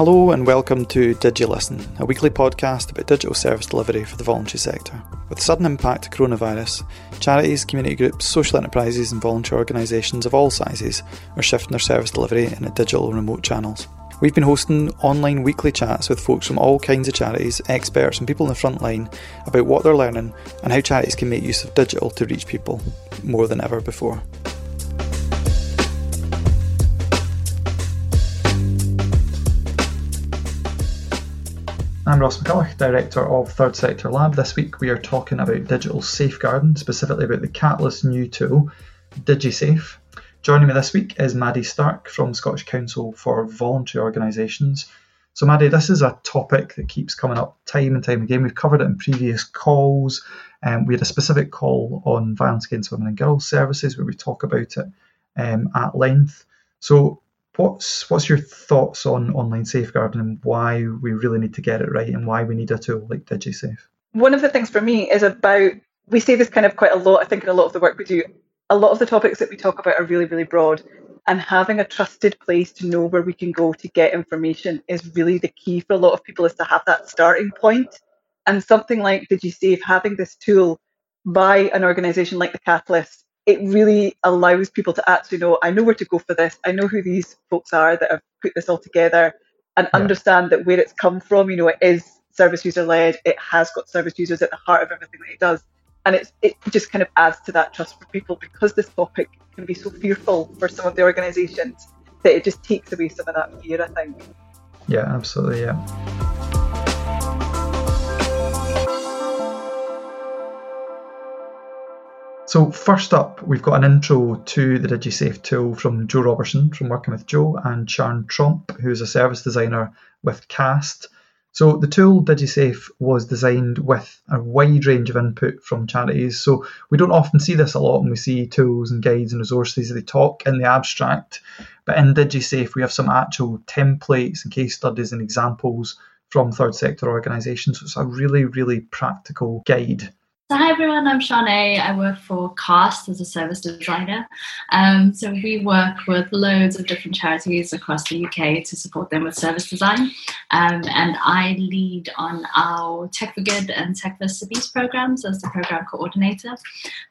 Hello and welcome to DigiListen, a weekly podcast about digital service delivery for the voluntary sector. With sudden impact of coronavirus, charities, community groups, social enterprises, and voluntary organisations of all sizes are shifting their service delivery into digital remote channels. We've been hosting online weekly chats with folks from all kinds of charities, experts, and people in the front line about what they're learning and how charities can make use of digital to reach people more than ever before. I'm Ross McCulloch, Director of Third Sector Lab. This week we are talking about digital safeguarding, specifically about the Catalyst new tool, DigiSafe. Joining me this week is Maddie Stark from Scottish Council for Voluntary Organisations. So, Maddie, this is a topic that keeps coming up time and time again. We've covered it in previous calls. Um, we had a specific call on violence against women and girls services where we talk about it um, at length. So, What's what's your thoughts on online safeguarding and why we really need to get it right and why we need a tool like DigiSafe? One of the things for me is about we say this kind of quite a lot. I think in a lot of the work we do, a lot of the topics that we talk about are really really broad, and having a trusted place to know where we can go to get information is really the key for a lot of people. Is to have that starting point, and something like DigiSafe, having this tool by an organisation like the Catalyst it really allows people to actually know I know where to go for this. I know who these folks are that have put this all together and yeah. understand that where it's come from, you know, it is service user led. It has got service users at the heart of everything that it does. And it's, it just kind of adds to that trust for people because this topic can be so fearful for some of the organisations that it just takes away some of that fear, I think. Yeah, absolutely. Yeah. So first up, we've got an intro to the DigiSafe tool from Joe Robertson from Working with Joe and Sharon Trump, who's a service designer with Cast. So the tool DigiSafe was designed with a wide range of input from charities. So we don't often see this a lot when we see tools and guides and resources. They talk in the abstract, but in DigiSafe we have some actual templates and case studies and examples from third sector organisations. So it's a really, really practical guide so hi everyone, I'm Shanae. I work for Cast as a service designer. Um, so we work with loads of different charities across the UK to support them with service design. Um, and I lead on our Tech for Good and Tech for Abuse programs as the program coordinator.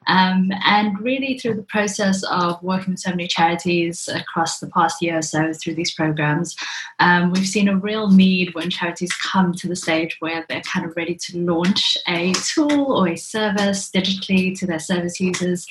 Um, and really through the process of working with so many charities across the past year or so through these programs, um, we've seen a real need when charities come to the stage where they're kind of ready to launch a tool or a service digitally to their service users,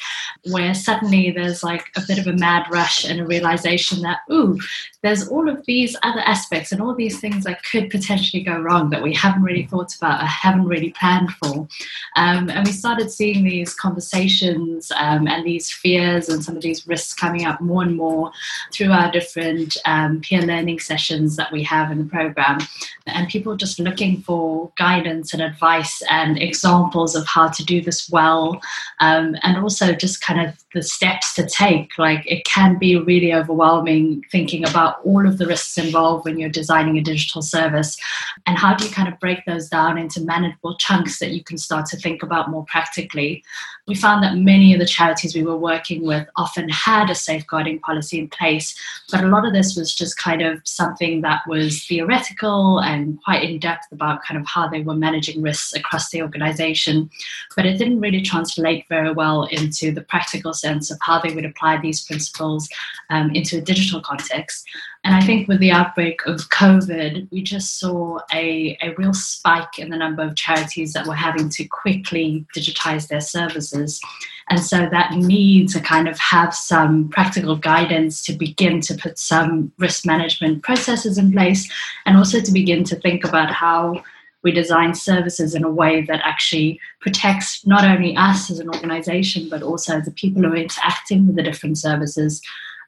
where suddenly there's like a bit of a mad rush and a realization that, ooh, there's all of these other aspects and all these things that could potentially go wrong that we haven't really thought about or haven't really planned for. Um, and we started seeing these conversations um, and these fears and some of these risks coming up more and more through our different um, peer learning sessions that we have in the program. And people just looking for guidance and advice and examples of how to do this well. Um, and also just kind of the steps to take. Like it can be really overwhelming thinking about all of the risks involved when you're designing a digital service. And how do you kind of break those down into manageable chunks that you can start to think about more practically? We found that many of the charities we were working with often had a safeguarding policy in place, but a lot of this was just kind of something that was theoretical and quite in depth about kind of how they were managing risks across the organization. But it didn't really translate very well into the practical sense of how they would apply these principles um, into a digital context. And I think with the outbreak of COVID, we just saw a, a real spike in the number of charities that were having to quickly digitize their services. And so that need to kind of have some practical guidance to begin to put some risk management processes in place and also to begin to think about how we design services in a way that actually protects not only us as an organization, but also the people who are interacting with the different services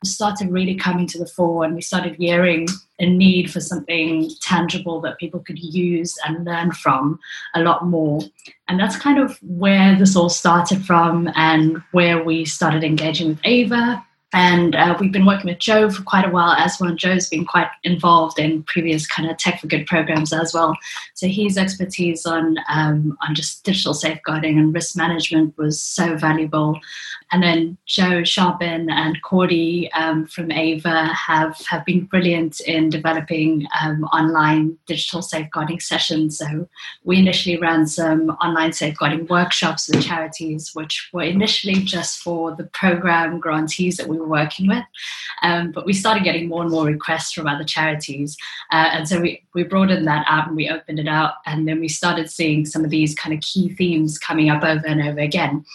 started really coming to the fore and we started hearing a need for something tangible that people could use and learn from a lot more. And that's kind of where this all started from and where we started engaging with Ava And uh, we've been working with Joe for quite a while as well. Joe's been quite involved in previous kind of tech for good programs as well. So his expertise on um, on just digital safeguarding and risk management was so valuable. And then Joe Sharpen and Cordy um, from Ava have have been brilliant in developing um, online digital safeguarding sessions. So we initially ran some online safeguarding workshops with charities, which were initially just for the program grantees that we were working with. Um, but we started getting more and more requests from other charities. Uh, and so we, we broadened that out and we opened it out. And then we started seeing some of these kind of key themes coming up over and over again.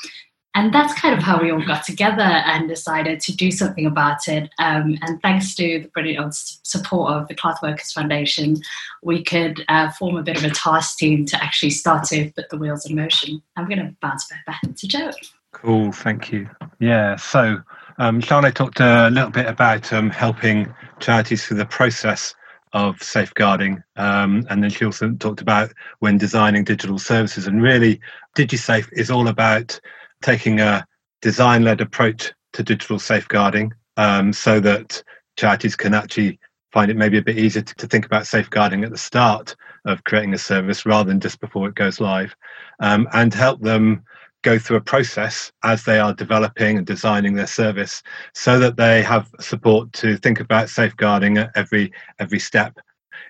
And that's kind of how we all got together and decided to do something about it. Um, and thanks to the brilliant support of the Cloth Workers Foundation, we could uh, form a bit of a task team to actually start to put the wheels in motion. I'm going to bounce back, to Joe. Cool, thank you. Yeah, so um, talked a little bit about um, helping charities through the process of safeguarding. Um, and then she also talked about when designing digital services. And really, DigiSafe is all about taking a design led approach to digital safeguarding um, so that charities can actually find it maybe a bit easier to, to, think about safeguarding at the start of creating a service rather than just before it goes live um, and help them go through a process as they are developing and designing their service so that they have support to think about safeguarding at every every step.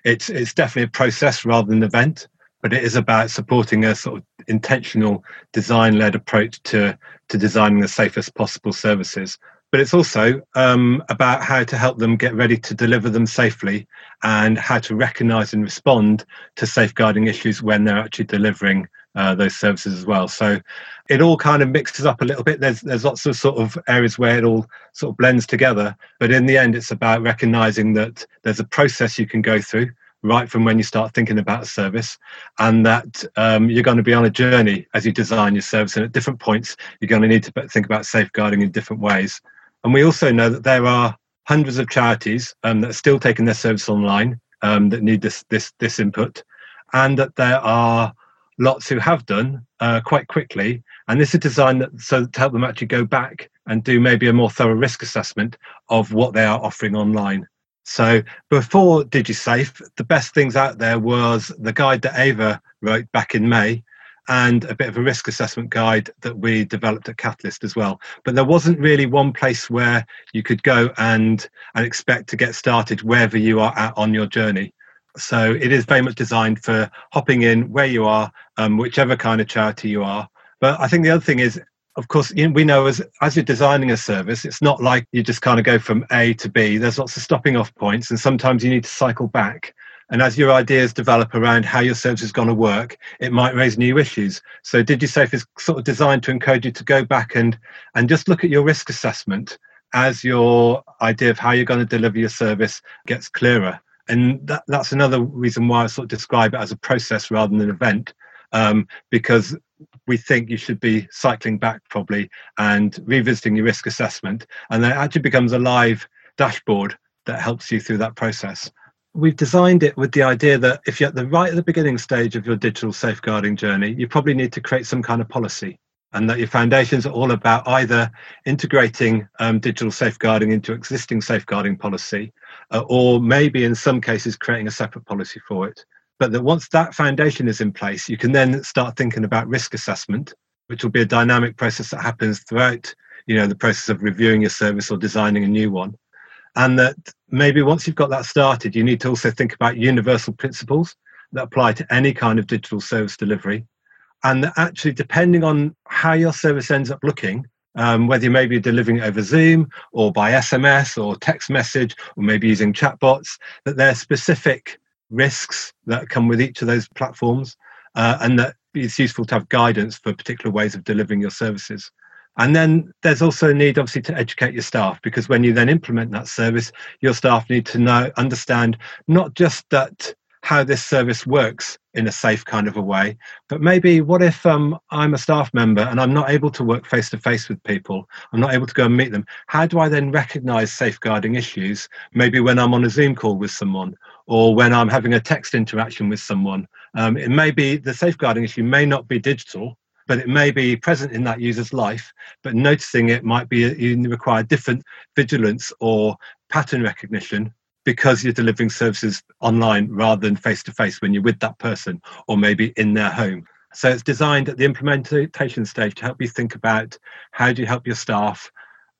It's it's definitely a process rather than an event but it is about supporting a sort of intentional design led approach to to designing the safest possible services. But it's also um, about how to help them get ready to deliver them safely and how to recognize and respond to safeguarding issues when they're actually delivering uh, those services as well. So it all kind of mixes up a little bit. There's there's lots of sort of areas where it all sort of blends together, but in the end, it's about recognizing that there's a process you can go through right from when you start thinking about a service, and that um, you're going to be on a journey as you design your service. And at different points, you're going to need to think about safeguarding in different ways. And we also know that there are hundreds of charities um, that are still taking their service online um, that need this this this input, and that there are lots who have done uh, quite quickly. And this is designed that, so to help them actually go back and do maybe a more thorough risk assessment of what they are offering online. So before DigiSafe, the best things out there was the guide that Ava wrote back in May and a bit of a risk assessment guide that we developed at Catalyst as well. But there wasn't really one place where you could go and and expect to get started wherever you are at on your journey. So it is very much designed for hopping in where you are, um, whichever kind of charity you are. But I think the other thing is of course, we know as as you're designing a service, it's not like you just kind of go from A to B. There's lots of stopping off points, and sometimes you need to cycle back. And as your ideas develop around how your service is going to work, it might raise new issues. So DigiSafe is sort of designed to encourage you to go back and and just look at your risk assessment as your idea of how you're going to deliver your service gets clearer. And that, that's another reason why I sort of describe it as a process rather than an event, um, because we think you should be cycling back probably and revisiting your risk assessment. And then it actually becomes a live dashboard that helps you through that process. We've designed it with the idea that if you're at the right at the beginning stage of your digital safeguarding journey, you probably need to create some kind of policy. And that your foundations are all about either integrating um, digital safeguarding into existing safeguarding policy, uh, or maybe in some cases creating a separate policy for it but that once that foundation is in place, you can then start thinking about risk assessment, which will be a dynamic process that happens throughout, you know, the process of reviewing your service or designing a new one. And that maybe once you've got that started, you need to also think about universal principles that apply to any kind of digital service delivery. And that actually, depending on how your service ends up looking, um, whether you may be delivering over Zoom or by SMS or text message, or maybe using chatbots, that there are specific risks that come with each of those platforms, uh, and that it's useful to have guidance for particular ways of delivering your services. And then there's also a need, obviously, to educate your staff because when you then implement that service, your staff need to know, understand not just that how this service works in a safe kind of a way, but maybe what if um, I'm a staff member and I'm not able to work face to face with people? I'm not able to go and meet them. How do I then recognize safeguarding issues? Maybe when I'm on a Zoom call with someone or when I'm having a text interaction with someone. Um, it may be the safeguarding issue may not be digital, but it may be present in that user's life, but noticing it might be you require different vigilance or pattern recognition because you're delivering services online rather than face to face when you're with that person or maybe in their home. So it's designed at the implementation stage to help you think about how do you help your staff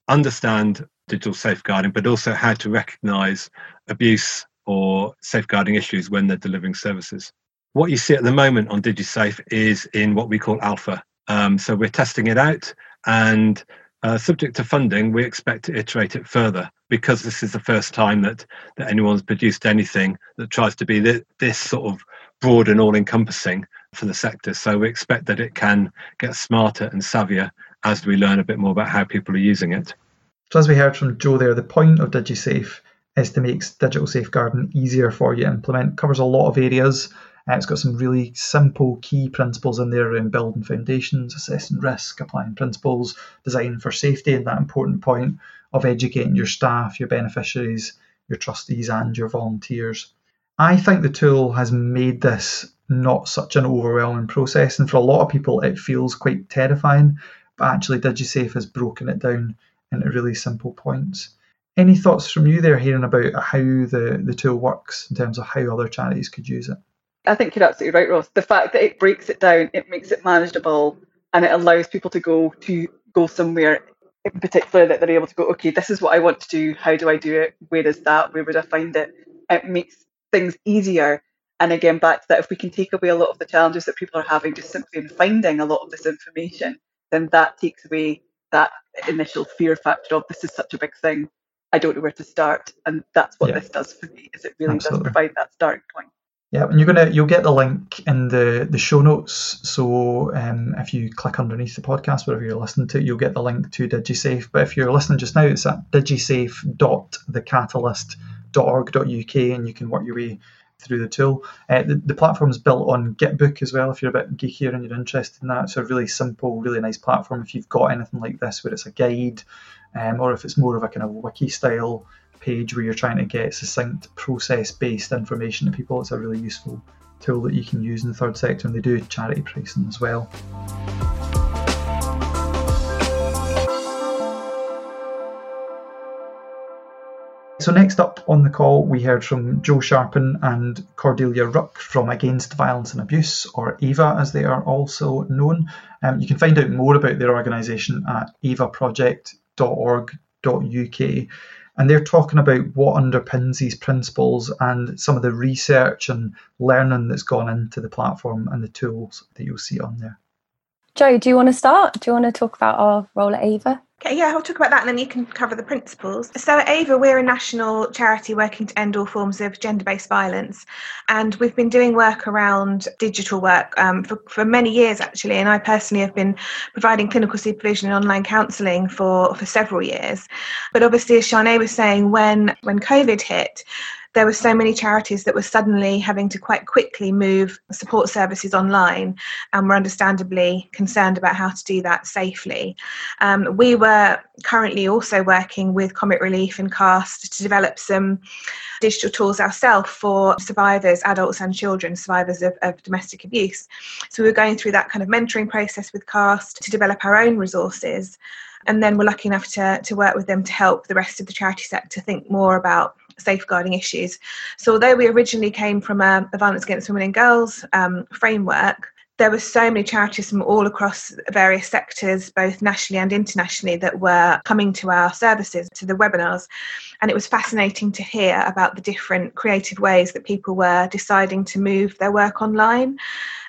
understand digital safeguarding, but also how to recognize abuse or safeguarding issues when they're delivering services. What you see at the moment on DigiSafe is in what we call alpha. Um, so we're testing it out, and uh, subject to funding, we expect to iterate it further because this is the first time that, that anyone's produced anything that tries to be this, this sort of broad and all encompassing for the sector. So we expect that it can get smarter and savvier as we learn a bit more about how people are using it. So, as we heard from Joe there, the point of DigiSafe is to make digital safeguarding easier for you to implement. It covers a lot of areas. Uh, it's got some really simple key principles in there around building foundations, assessing risk, applying principles, designing for safety, and that important point of educating your staff, your beneficiaries, your trustees, and your volunteers. I think the tool has made this not such an overwhelming process, and for a lot of people, it feels quite terrifying. But actually, DigiSafe has broken it down into really simple points. Any thoughts from you there, hearing about how the, the tool works in terms of how other charities could use it? I think you're absolutely right, Ross. The fact that it breaks it down, it makes it manageable, and it allows people to go to go somewhere in particular that they're able to go, okay, this is what I want to do. How do I do it? Where is that? Where would I find it? It makes things easier. And again, back to that, if we can take away a lot of the challenges that people are having just simply in finding a lot of this information, then that takes away that initial fear factor of this is such a big thing. I don't know where to start. And that's what yeah. this does for me, is it really Absolutely. does provide that starting point. Yeah, and you're gonna you'll get the link in the the show notes. So um, if you click underneath the podcast, wherever you're listening to, you'll get the link to DigiSafe. But if you're listening just now, it's at digisafe.thecatalyst.org.uk, and you can work your way through the tool. Uh, the, the platform is built on GitBook as well. If you're a bit geekier and you're interested in that, it's a really simple, really nice platform. If you've got anything like this, where it's a guide, um, or if it's more of a kind of wiki style page where you're trying to get succinct process based information to people, it's a really useful tool that you can use in the third sector and they do charity pricing as well. So next up on the call, we heard from Joe Sharpen and Cordelia Ruck from Against Violence and Abuse, or AVA as they are also known. Um, you can find out more about their organisation at avaproject.org.uk and they're talking about what underpins these principles and some of the research and learning that's gone into the platform and the tools that you'll see on there. Joe, do you want to start? Do you want to talk about our role at AVA? Okay, yeah, I'll talk about that and then you can cover the principles. So, at AVA, we're a national charity working to end all forms of gender based violence. And we've been doing work around digital work um, for, for many years, actually. And I personally have been providing clinical supervision and online counselling for, for several years. But obviously, as Shanae was saying, when, when COVID hit, there were so many charities that were suddenly having to quite quickly move support services online and were understandably concerned about how to do that safely. Um, we were currently also working with Comic Relief and CAST to develop some digital tools ourselves for survivors, adults and children, survivors of, of domestic abuse. So we were going through that kind of mentoring process with CAST to develop our own resources and then we're lucky enough to, to work with them to help the rest of the charity sector think more about safeguarding issues. So, although we originally came from a, a violence against women and girls um, framework, there were so many charities from all across various sectors, both nationally and internationally, that were coming to our services, to the webinars. And it was fascinating to hear about the different creative ways that people were deciding to move their work online.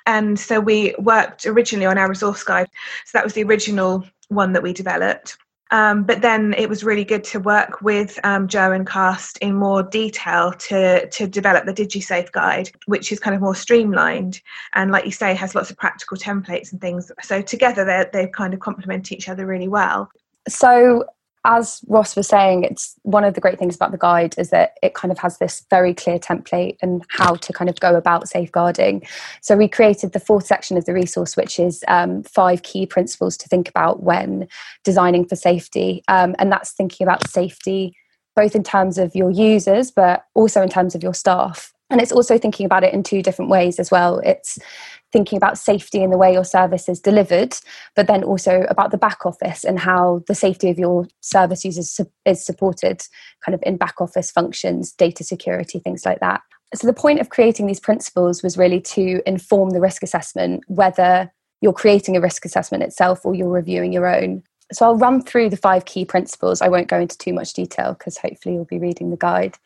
And so we worked originally on our resource guide. So that was the original one that we developed. Um, but then it was really good to work with um, Joe and Cast in more detail to to develop the DigiSafe guide, which is kind of more streamlined and, like you say, has lots of practical templates and things. So together they they kind of complement each other really well. So as Ross was saying, it's one of the great things about the guide is that it kind of has this very clear template and how to kind of go about safeguarding. So we created the fourth section of the resource, which is um, five key principles to think about when designing for safety, um, and that's thinking about safety both in terms of your users, but also in terms of your staff. And it's also thinking about it in two different ways as well. It's thinking about safety in the way your service is delivered, but then also about the back office and how the safety of your service users is supported kind of in back office functions, data security, things like that. So, the point of creating these principles was really to inform the risk assessment, whether you're creating a risk assessment itself or you're reviewing your own. So, I'll run through the five key principles. I won't go into too much detail because hopefully you'll be reading the guide.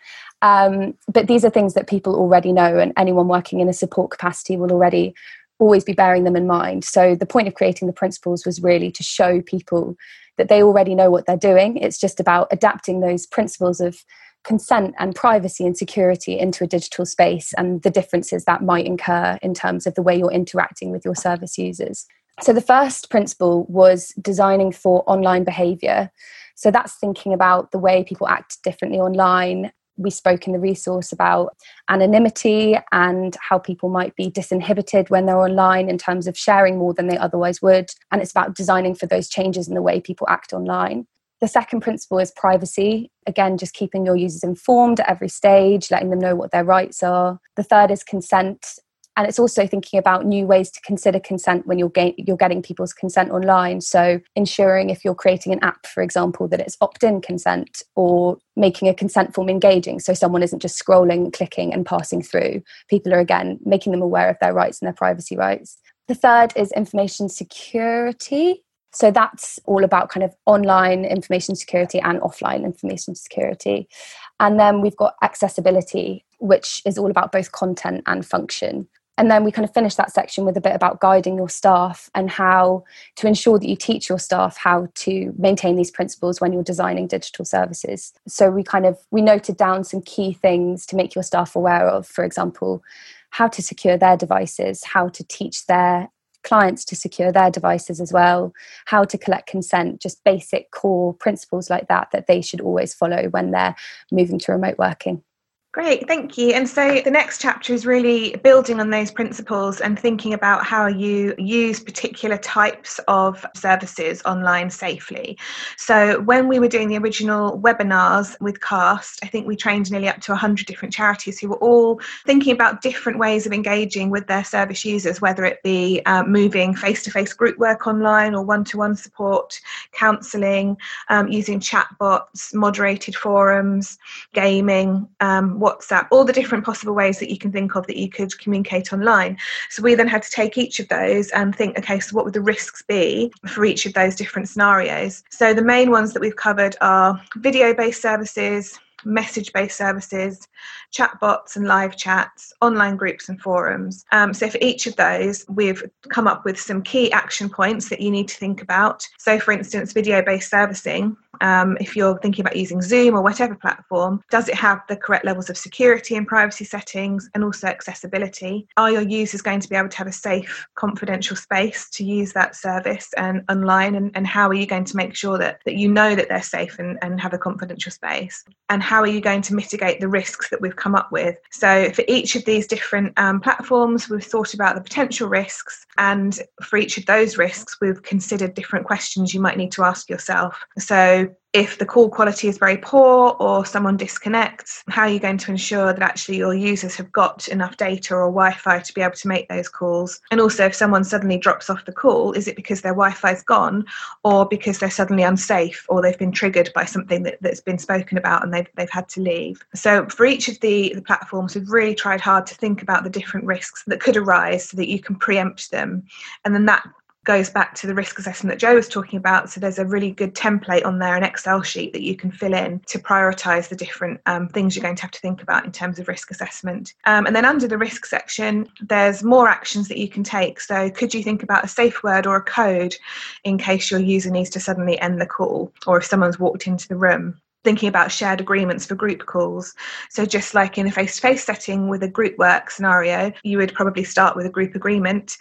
Um, but these are things that people already know, and anyone working in a support capacity will already always be bearing them in mind. So, the point of creating the principles was really to show people that they already know what they're doing. It's just about adapting those principles of consent and privacy and security into a digital space and the differences that might incur in terms of the way you're interacting with your service users. So, the first principle was designing for online behavior. So, that's thinking about the way people act differently online. We spoke in the resource about anonymity and how people might be disinhibited when they're online in terms of sharing more than they otherwise would. And it's about designing for those changes in the way people act online. The second principle is privacy. Again, just keeping your users informed at every stage, letting them know what their rights are. The third is consent. And it's also thinking about new ways to consider consent when you're, ga- you're getting people's consent online. So, ensuring if you're creating an app, for example, that it's opt in consent or making a consent form engaging. So, someone isn't just scrolling, clicking, and passing through. People are, again, making them aware of their rights and their privacy rights. The third is information security. So that's all about kind of online information security and offline information security. And then we've got accessibility, which is all about both content and function. And then we kind of finish that section with a bit about guiding your staff and how to ensure that you teach your staff how to maintain these principles when you're designing digital services. So we kind of we noted down some key things to make your staff aware of, for example, how to secure their devices, how to teach their clients to secure their devices as well, how to collect consent, just basic core principles like that that they should always follow when they're moving to remote working. Great, thank you. And so the next chapter is really building on those principles and thinking about how you use particular types of services online safely. So when we were doing the original webinars with CAST, I think we trained nearly up to 100 different charities who were all thinking about different ways of engaging with their service users, whether it be uh, moving face to face group work online or one to one support, counselling, um, using chatbots, moderated forums, gaming. Um, WhatsApp, all the different possible ways that you can think of that you could communicate online. So we then had to take each of those and think, okay, so what would the risks be for each of those different scenarios? So the main ones that we've covered are video based services, message based services, chatbots and live chats, online groups and forums. Um, so, for each of those, we've come up with some key action points that you need to think about. So, for instance, video based servicing um, if you're thinking about using Zoom or whatever platform, does it have the correct levels of security and privacy settings and also accessibility? Are your users going to be able to have a safe, confidential space to use that service and online? And, and how are you going to make sure that, that you know that they're safe and, and have a confidential space? And how are you going to mitigate the risks that we've come up with? So, for each of these different um, platforms, we've thought about the potential risks. And for each of those risks, we've considered different questions you might need to ask yourself. So, if the call quality is very poor or someone disconnects, how are you going to ensure that actually your users have got enough data or Wi Fi to be able to make those calls? And also, if someone suddenly drops off the call, is it because their Wi Fi's gone or because they're suddenly unsafe or they've been triggered by something that, that's been spoken about and they've, they've had to leave? So, for each of the, the platforms, we've really tried hard to think about the different risks that could arise so that you can preempt them. And then that goes back to the risk assessment that Joe was talking about. So there's a really good template on there, an Excel sheet that you can fill in to prioritize the different um, things you're going to have to think about in terms of risk assessment. Um, and then under the risk section, there's more actions that you can take. So could you think about a safe word or a code in case your user needs to suddenly end the call or if someone's walked into the room? Thinking about shared agreements for group calls. So, just like in a face to face setting with a group work scenario, you would probably start with a group agreement.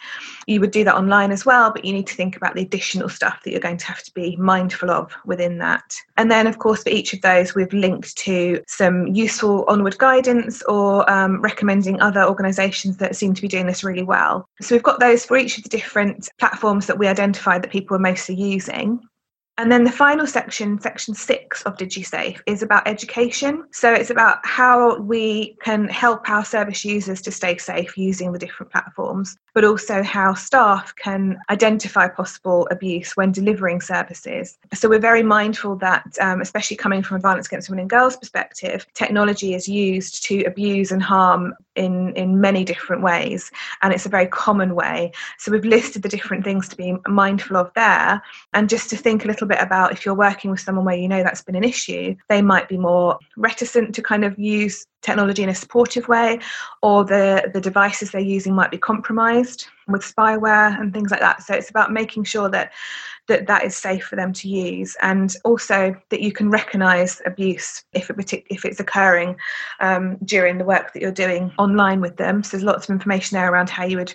You would do that online as well, but you need to think about the additional stuff that you're going to have to be mindful of within that. And then, of course, for each of those, we've linked to some useful onward guidance or um, recommending other organisations that seem to be doing this really well. So, we've got those for each of the different platforms that we identified that people are mostly using. And then the final section, section six of DigiSafe, is about education. So it's about how we can help our service users to stay safe using the different platforms, but also how staff can identify possible abuse when delivering services. So we're very mindful that, um, especially coming from a violence against women and girls perspective, technology is used to abuse and harm in, in many different ways, and it's a very common way. So we've listed the different things to be mindful of there, and just to think a little bit about if you're working with someone where you know that's been an issue, they might be more reticent to kind of use technology in a supportive way, or the, the devices they're using might be compromised with spyware and things like that. So it's about making sure that that that is safe for them to use, and also that you can recognise abuse if it if it's occurring um, during the work that you're doing online with them. So there's lots of information there around how you would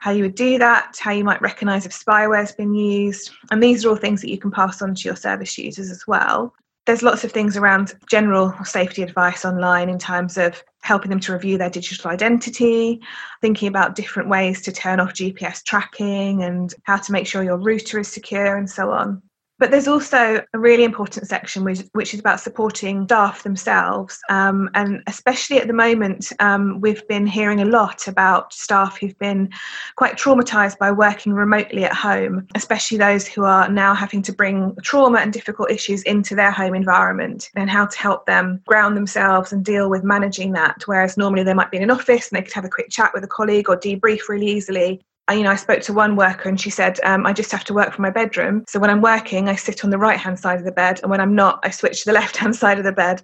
how you would do that, how you might recognise if spyware has been used, and these are all things that you can pass on to your service users as well there's lots of things around general safety advice online in terms of helping them to review their digital identity, thinking about different ways to turn off GPS tracking and how to make sure your router is secure and so on. But there's also a really important section which, which is about supporting staff themselves. Um, and especially at the moment, um, we've been hearing a lot about staff who've been quite traumatised by working remotely at home, especially those who are now having to bring trauma and difficult issues into their home environment and how to help them ground themselves and deal with managing that. Whereas normally they might be in an office and they could have a quick chat with a colleague or debrief really easily you know, I spoke to one worker and she said, um, I just have to work from my bedroom. So when I'm working, I sit on the right hand side of the bed. And when I'm not, I switch to the left hand side of the bed.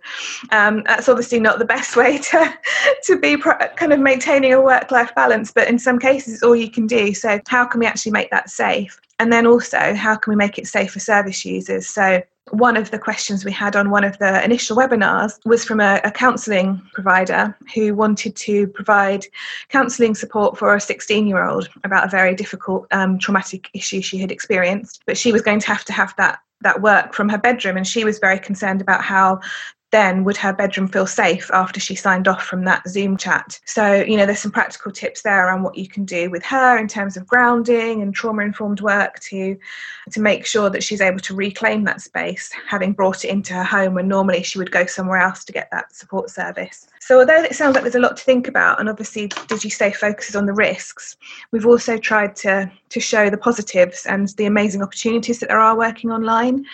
Um, that's obviously not the best way to, to be pro- kind of maintaining a work life balance. But in some cases, it's all you can do. So, how can we actually make that safe? And then also, how can we make it safe for service users? So, one of the questions we had on one of the initial webinars was from a, a counselling provider who wanted to provide counselling support for a 16 year old about a very difficult um, traumatic issue she had experienced. But she was going to have to have that that work from her bedroom and she was very concerned about how then would her bedroom feel safe after she signed off from that Zoom chat? So, you know, there's some practical tips there around what you can do with her in terms of grounding and trauma informed work to to make sure that she's able to reclaim that space, having brought it into her home when normally she would go somewhere else to get that support service. So, although it sounds like there's a lot to think about, and obviously DigiSafe focuses on the risks, we've also tried to to show the positives and the amazing opportunities that there are working online.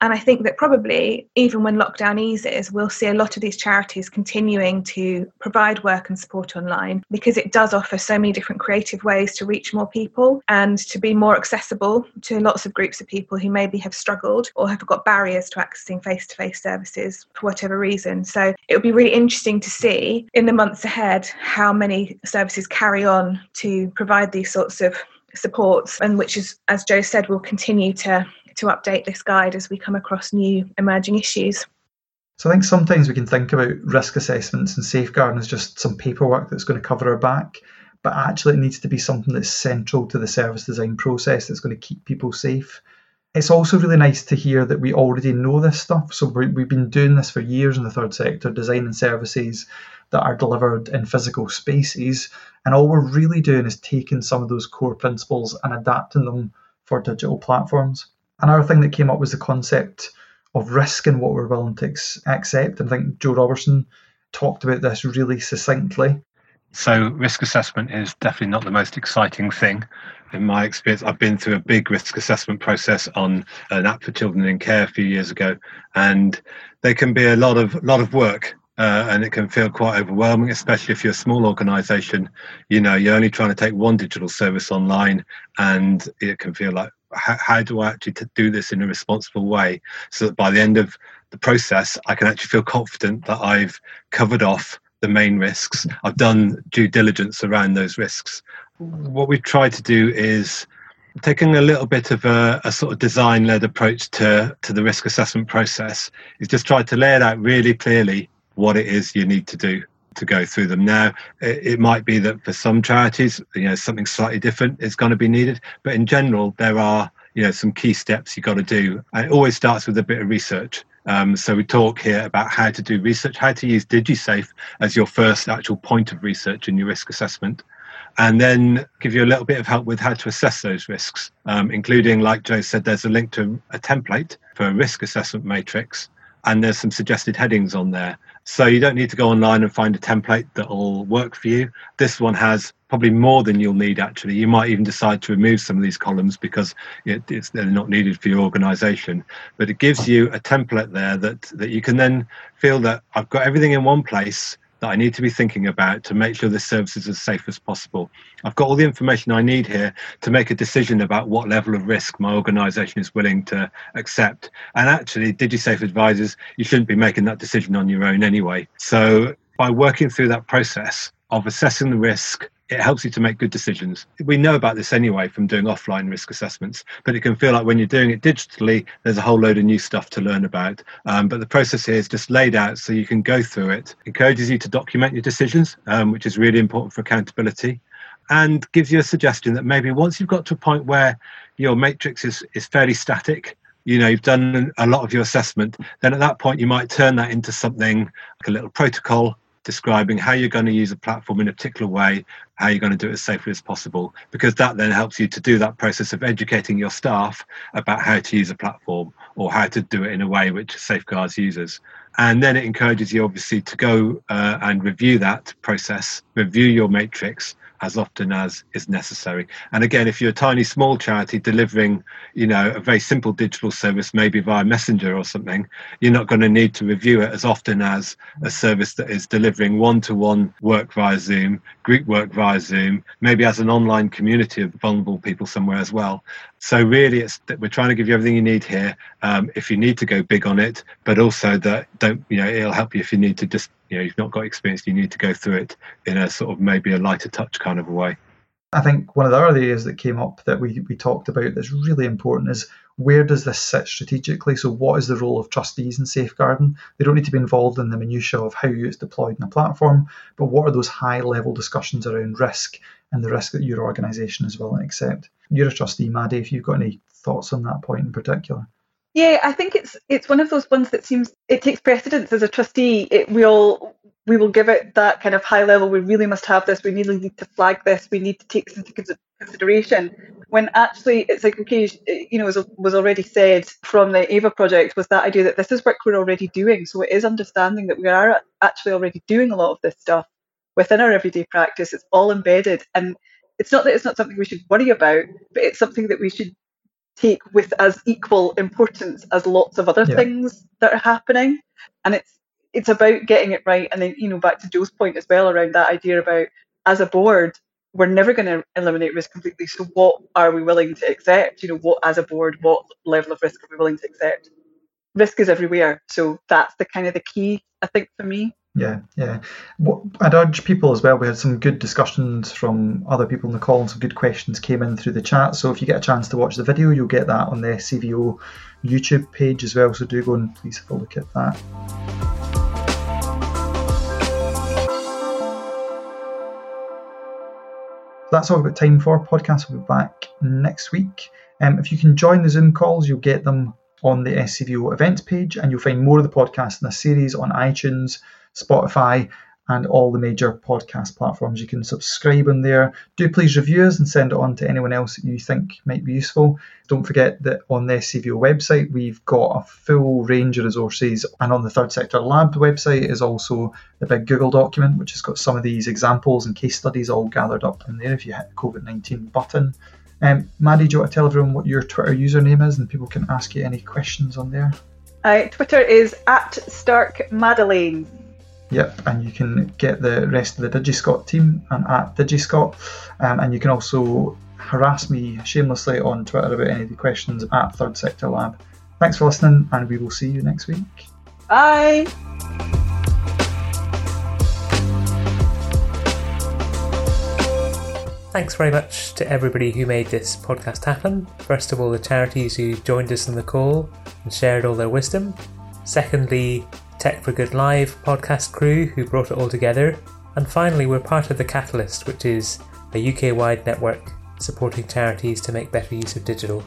And I think that probably, even when lockdown eases, we'll see a lot of these charities continuing to provide work and support online because it does offer so many different creative ways to reach more people and to be more accessible to lots of groups of people who maybe have struggled or have got barriers to accessing face to face services for whatever reason. So it will be really interesting to see in the months ahead how many services carry on to provide these sorts of supports and which is as joe said will continue to to update this guide as we come across new emerging issues. So I think sometimes we can think about risk assessments and safeguarding as just some paperwork that's going to cover our back, but actually it needs to be something that's central to the service design process that's going to keep people safe. It's also really nice to hear that we already know this stuff. So we have been doing this for years in the third sector, designing services that are delivered in physical spaces. And all we're really doing is taking some of those core principles and adapting them for digital platforms. Another thing that came up was the concept of risk and what we're willing to ex- accept. And I think Joe Robertson talked about this really succinctly. So, risk assessment is definitely not the most exciting thing. In my experience, I've been through a big risk assessment process on an app for children in care a few years ago, and they can be a lot of lot of work. Uh, and it can feel quite overwhelming, especially if you're a small organization. You know, you're only trying to take one digital service online, and it can feel like how, how do I actually do this in a responsible way so that by the end of the process, I can actually feel confident that I've covered off the main risks. I've done due diligence around those risks. What we've tried to do is taking a little bit of a, a sort of design led approach to, to the risk assessment process is just try to lay it out really clearly what it is you need to do to go through them. Now, it, it, might be that for some charities, you know, something slightly different is going to be needed, but in general, there are you know some key steps you've got to do, and it always starts with a bit of research. Um, so we talk here about how to do research, how to use DigiSafe as your first actual point of research in your risk assessment. and then give you a little bit of help with how to assess those risks, um, including, like Joe said, there's a link to a template for a risk assessment matrix, and there's some suggested headings on there. So you don't need to go online and find a template that will work for you. This one has probably more than you'll need actually. You might even decide to remove some of these columns because it, they're not needed for your organization. But it gives you a template there that, that you can then feel that I've got everything in one place that I need to be thinking about to make sure this service is as safe as possible. I've got all the information I need here to make a decision about what level of risk my organization is willing to accept. And actually, DigiSafe advises you shouldn't be making that decision on your own anyway. So by working through that process of assessing the risk, it helps you to make good decisions. We know about this anyway from doing offline risk assessments, but it can feel like when you're doing it digitally, there's a whole load of new stuff to learn about. Um, but the process here is just laid out so you can go through it. Encourages you to document your decisions, um, which is really important for accountability, and gives you a suggestion that maybe once you've got to a point where your matrix is, is fairly static, you know you've done a lot of your assessment then at that point you might turn that into something like a little protocol describing how you're going to use a platform in a particular way, how you're going to do it as safely as possible, because that then helps you to do that process of educating your staff about how to use a platform or how to do it in a way which safeguards users. And then it encourages you, obviously, to go uh, and review that process, review your matrix, as often as is necessary. And again, if you're a tiny small charity delivering, you know, a very simple digital service, maybe via Messenger or something, you're not going to need to review it as often as a service that is delivering one-to-one work via Zoom, group work via Zoom, maybe as an online community of vulnerable people somewhere as well. So really, it's that we're trying to give you everything you need here. Um, if you need to go big on it, but also that don't, you know, it'll help you if you need to just you know you've not got experience you need to go through it in a sort of maybe a lighter touch kind of a way i think one of the other areas that came up that we, we talked about that's really important is where does this sit strategically so what is the role of trustees in safeguarding they don't need to be involved in the minutiae of how it's deployed in a platform but what are those high level discussions around risk and the risk that your organisation is willing to accept you're a trustee maddie if you've got any thoughts on that point in particular yeah, I think it's it's one of those ones that seems it takes precedence as a trustee. It, we all we will give it that kind of high level. We really must have this. We really need to flag this. We need to take this into consideration. When actually, it's like okay, you know, as was already said from the Ava project, was that idea that this is work we're already doing. So it is understanding that we are actually already doing a lot of this stuff within our everyday practice. It's all embedded, and it's not that it's not something we should worry about, but it's something that we should take with as equal importance as lots of other yeah. things that are happening. And it's it's about getting it right. And then, you know, back to Joe's point as well around that idea about as a board, we're never going to eliminate risk completely. So what are we willing to accept? You know, what as a board, what level of risk are we willing to accept? Risk is everywhere. So that's the kind of the key, I think, for me. Yeah, yeah. I'd urge people as well. We had some good discussions from other people in the call, and some good questions came in through the chat. So if you get a chance to watch the video, you'll get that on the SCVO YouTube page as well. So do go and please have a look at that. That's all we've got time for. Podcast will be back next week. Um, if you can join the Zoom calls, you'll get them on the SCVO events page, and you'll find more of the podcast in a series on iTunes Spotify, and all the major podcast platforms. You can subscribe on there. Do please review us and send it on to anyone else that you think might be useful. Don't forget that on the SCVO website, we've got a full range of resources, and on the Third Sector Lab website is also the big Google document, which has got some of these examples and case studies all gathered up in there if you hit the COVID 19 button. Um, Maddie, do you want to tell everyone what your Twitter username is and people can ask you any questions on there? Uh, Twitter is at Stark Madeleine. Yep, and you can get the rest of the Digiscot team and at Digiscot, um, and you can also harass me shamelessly on Twitter about any of the questions at Third Sector Lab. Thanks for listening, and we will see you next week. Bye. Thanks very much to everybody who made this podcast happen. First of all, the charities who joined us in the call and shared all their wisdom. Secondly, Tech for Good Live podcast crew who brought it all together. And finally, we're part of the Catalyst, which is a UK wide network supporting charities to make better use of digital.